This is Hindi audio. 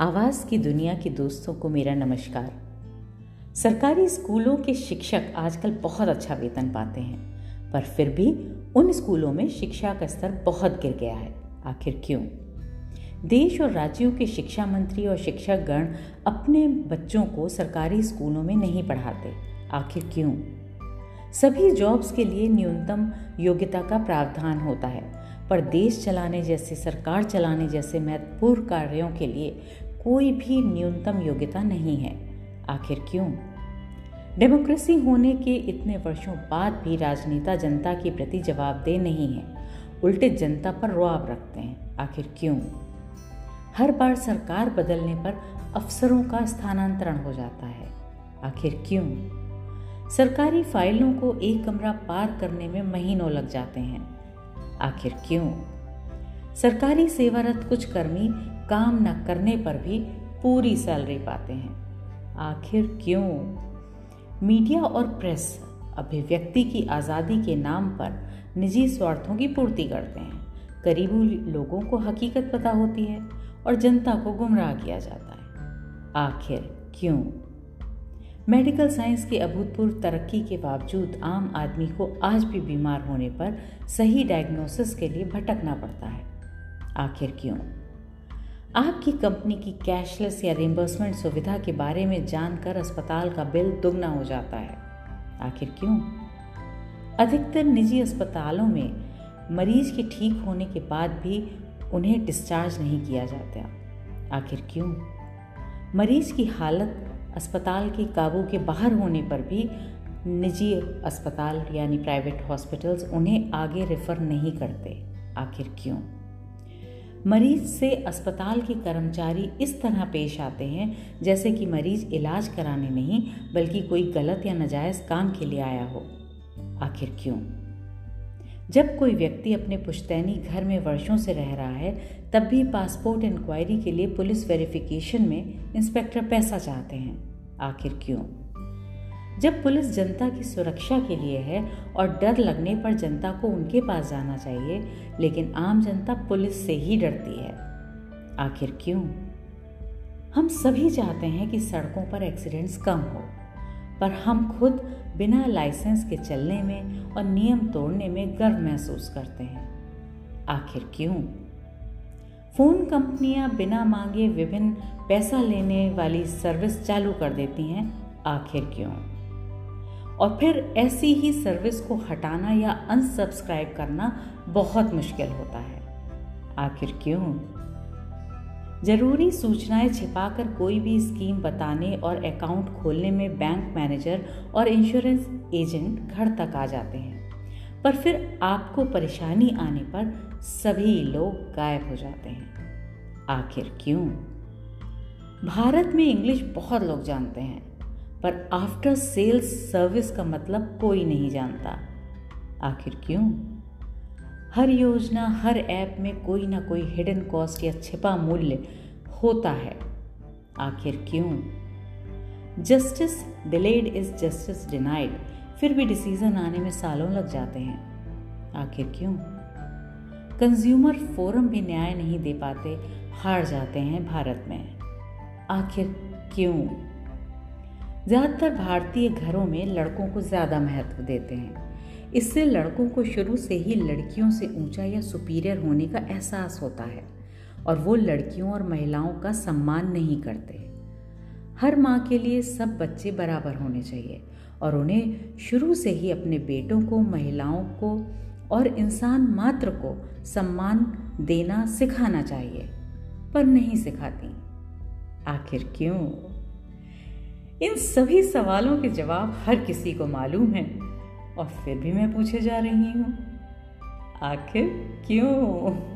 आवाज़ की दुनिया के दोस्तों को मेरा नमस्कार। सरकारी स्कूलों के शिक्षक आजकल बहुत अच्छा वेतन पाते हैं, पर फिर भी उन स्कूलों में शिक्षा का स्तर बहुत गिर गया है। आखिर क्यों? देश और राज्यों के शिक्षा मंत्री और शिक्षक गण अपने बच्चों को सरकारी स्कूलों में नहीं पढ़ाते। आखिर क्यों? सभी जॉब्स के लिए न्यूनतम योग्यता का प्रावधान होता है। पर देश चलाने जैसे, सरकार चलाने जैसे महत्वपूर्ण कार्यों के लिए कोई भी न्यूनतम योग्यता नहीं है। आखिर क्यों? डेमोक्रेसी होने के इतने वर्षों बाद भी राजनेता जनता के प्रति जवाबदेह नहीं है। उल्टे जनता पर रुआब रखते हैं। आखिर क्यों? हर बार सरकार बदलने पर अफसरों का स्थानांतरण हो जाता है। आखिर क्यों? सरकारी फाइलों को एक कमरा पार करने में महीनों लग जाते हैं। आखिर क्यों? सरकारी सेवारत कुछ कर्मी काम न करने पर भी पूरी सैलरी पाते हैं। आखिर क्यों? मीडिया और प्रेस अभिव्यक्ति की आज़ादी के नाम पर निजी स्वार्थों की पूर्ति करते हैं। करीबी लोगों को हकीकत पता होती है और जनता को गुमराह किया जाता है। आखिर क्यों? मेडिकल साइंस की अभूतपूर्व तरक्की के बावजूद आम आदमी को आज भी बीमार होने पर सही डायग्नोसिस के लिए भटकना पड़ता है। आखिर क्यों? आपकी कंपनी की कैशलेस या रिम्बर्समेंट सुविधा के बारे में जानकर अस्पताल का बिल दुगना हो जाता है। आखिर क्यों? अधिकतर निजी अस्पतालों में मरीज़ के ठीक होने के बाद भी उन्हें डिस्चार्ज नहीं किया जाता। आखिर क्यों? मरीज़ की हालत अस्पताल के काबू के बाहर होने पर भी निजी अस्पताल यानी प्राइवेट हॉस्पिटल्स उन्हें आगे रेफर नहीं करते। आखिर क्यों? मरीज़ से अस्पताल के कर्मचारी इस तरह पेश आते हैं, जैसे कि मरीज़ इलाज कराने नहीं, बल्कि कोई गलत या नाजायज काम के लिए आया हो। आखिर क्यों? जब कोई व्यक्ति अपने पुश्तैनी घर में वर्षों से रह रहा है, तब भी पासपोर्ट इंक्वायरी के लिए पुलिस वेरिफिकेशन में इंस्पेक्टर पैसा चाहते हैं। आखिर क्यों? जब पुलिस जनता की सुरक्षा के लिए है और डर लगने पर जनता को उनके पास जाना चाहिए, लेकिन आम जनता पुलिस से ही डरती है। आखिर क्यों? हम सभी चाहते हैं कि सड़कों पर एक्सीडेंट्स कम हो। पर हम खुद बिना लाइसेंस के चलने में और नियम तोड़ने में गर्व महसूस करते हैं। आखिर क्यों? फ़ोन कंपनियाँ बिना मांगे विभिन्न पैसा लेने वाली सर्विस चालू कर देती हैं। आखिर क्यों? और फिर ऐसी ही सर्विस को हटाना या अनसब्सक्राइब करना बहुत मुश्किल होता है। आखिर क्यों? ज़रूरी सूचनाएँ छिपाकर कोई भी स्कीम बताने और अकाउंट खोलने में बैंक मैनेजर और इंश्योरेंस एजेंट घर तक आ जाते हैं। पर फिर आपको परेशानी आने पर सभी लोग गायब हो जाते हैं। आखिर क्यों? भारत में इंग्लिश बहुत लोग जानते हैं, पर आफ्टर सेल्स सर्विस का मतलब कोई नहीं जानता। आखिर क्यों? हर योजना, हर ऐप में कोई ना कोई हिडन कॉस्ट या छिपा मूल्य होता है। आखिर क्यों? Justice delayed is justice denied फिर भी डिसीज़न आने में सालों लग जाते हैं। आखिर क्यों? कंज्यूमर फोरम भी न्याय नहीं दे पाते, हार जाते हैं भारत में। आखिर क्यों? ज़्यादातर भारतीय घरों में लड़कों को ज़्यादा महत्व देते हैं। इससे लड़कों को शुरू से ही लड़कियों से ऊँचा या सुपीरियर होने का एहसास होता है और वो लड़कियों और महिलाओं का सम्मान नहीं करते। हर माँ के लिए सब बच्चे बराबर होने चाहिए और उन्हें शुरू से ही अपने बेटों को, महिलाओं को और इंसान मात्र को सम्मान देना सिखाना चाहिए, पर नहीं सिखाती। आखिर क्यों? इन सभी सवालों के जवाब हर किसी को मालूम है। और फिर भी मैं पूछे जा रही हूँ आखिर क्यों?